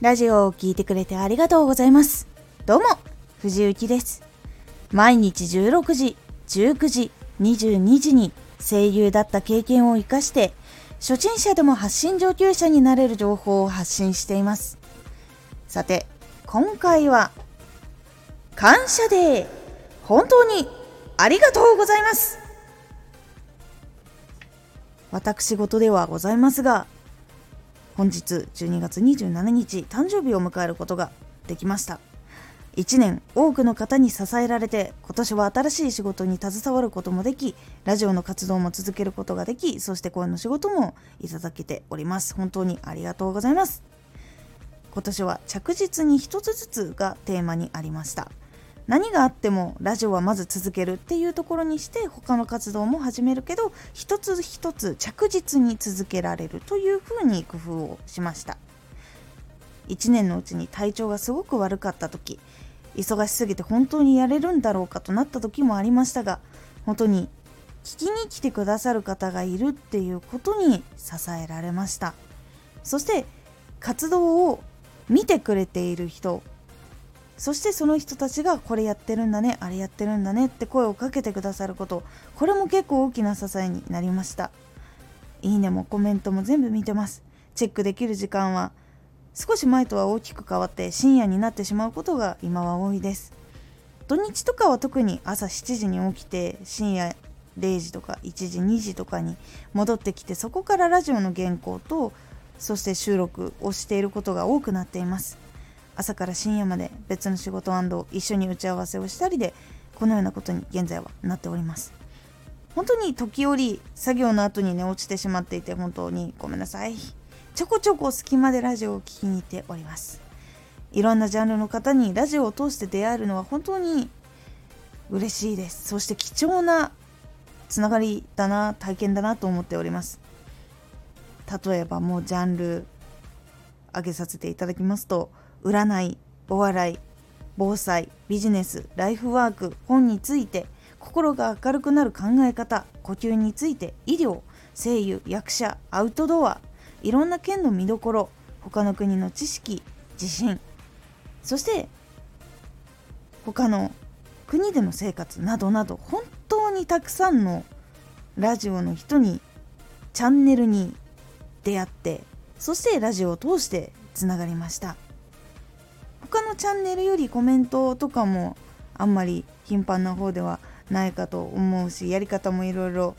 ラジオを聴いてくれてありがとうございます。どうも、藤幸です。毎日16時、19時、22時に声優だった経験を活かして、初心者でも発信上級者になれる情報を発信しています。さて、今回は、感謝デー本当にありがとうございます私事ではございますが、本日12月27日誕生日を迎えることができました。1年多くの方に支えられて今年は新しい仕事に携わることもできラジオの活動も続けることができそして声の仕事もいただけております。本当にありがとうございます。今年は着実に一つずつがテーマにありました。何があってもラジオはまず続けるっていうところにして他の活動も始めるけど一つ一つ着実に続けられるというふうに工夫をしました。1年のうちに体調がすごく悪かった時忙しすぎて本当にやれるんだろうかとなった時もありましたが本当に聞きに来てくださる方がいるっていうことに支えられました。そして活動を見てくれている人そしてその人たちがこれやってるんだねあれやってるんだねって声をかけてくださること。これも結構大きな支えになりました。いいねもコメントも全部見てます。チェックできる時間は少し前とは大きく変わって深夜になってしまうことが今は多いです。土日とかは特に朝7時に起きて深夜0時とか1時2時とかに戻ってきてそこからラジオの原稿とそして収録をしていることが多くなっています。朝から深夜まで別の仕事一緒に打ち合わせをしたりでこのようなことに現在はなっております。本当に時折作業の後にね落ちてしまっていて本当にごめんなさい。ちょこちょこ隙間でラジオを聴きに行っております。いろんなジャンルの方にラジオを通して出会えるのは本当に嬉しいです。そして貴重なつながりだな体験だなと思っております。例えばもうジャンル上げさせていただきますと占いお笑い防災ビジネスライフワーク本について心が明るくなる考え方呼吸について医療声優役者アウトドアいろんな県の見どころ他の国の知識地震そして他の国での生活などなど本当にたくさんのラジオの人にチャンネルに出会ってそしてラジオを通してつながりました。他のチャンネルよりコメントとかもあんまり頻繁な方ではないかと思うしやり方もいろいろ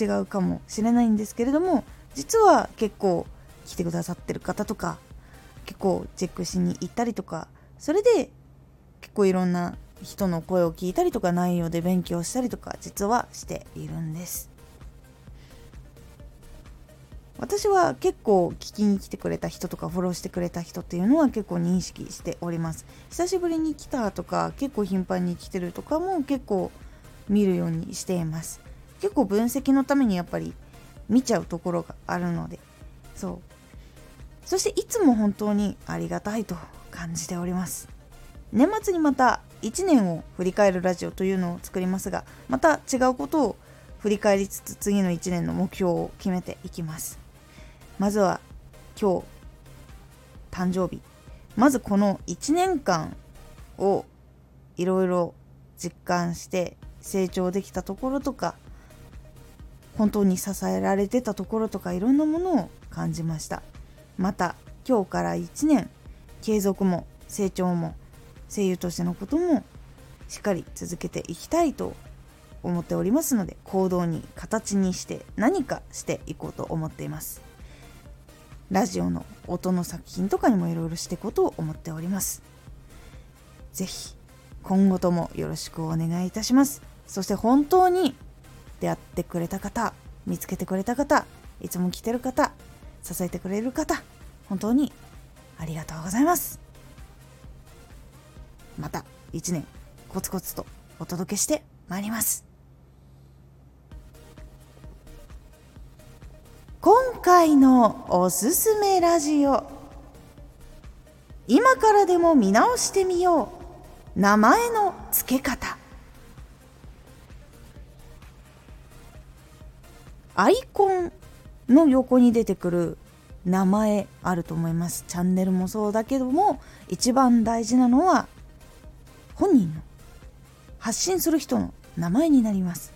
違うかもしれないんですけれども実は結構来てくださってる方とか結構チェックしに行ったりとかそれで結構いろんな人の声を聞いたりとか内容で勉強したりとか実はしているんです。私は結構聞きに来てくれた人とかフォローしてくれた人っていうのは結構認識しております。久しぶりに来たとか結構頻繁に来てるとかも結構見るようにしています。結構分析のためにやっぱり見ちゃうところがあるので。そう。そしていつも本当にありがたいと感じております。年末にまた1年を振り返るラジオというのを作りますがまた違うことを振り返りつつ次の1年の目標を決めていきます。まずは今日誕生日。まずこの1年間をいろいろ実感して成長できたところとか本当に支えられてたところとかいろんなものを感じました。また今日から1年継続も成長も声優としてのこともしっかり続けていきたいと思っておりますので行動に形にして何かしていこうと思っています。ラジオの音の作品とかにもいろいろしていこうと思っております。是非今後ともよろしくお願いいたします。そして本当に出会ってくれた方見つけてくれた方いつも来てる方支えてくれる方本当にありがとうございます。また1年コツコツとお届けしてまいります。回のおすすめラジオ。今からでも見直してみよう。名前の付け方。アイコンの横に出てくる名前あると思います。チャンネルもそうだけども一番大事なのは本人の発信する人の名前になります。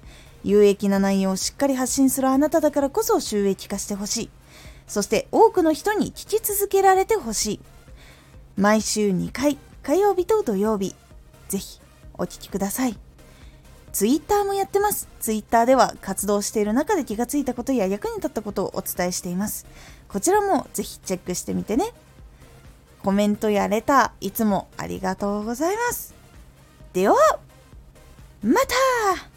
有益な内容をしっかり発信するあなただからこそ収益化してほしい。そして多くの人に聞き続けられてほしい。毎週2回火曜日と土曜日ぜひお聴きください。ツイッターもやってます。ツイッターでは活動している中で気がついたことや役に立ったことをお伝えしています。こちらもぜひチェックしてみてね。コメントやレターいつもありがとうございます。ではまた!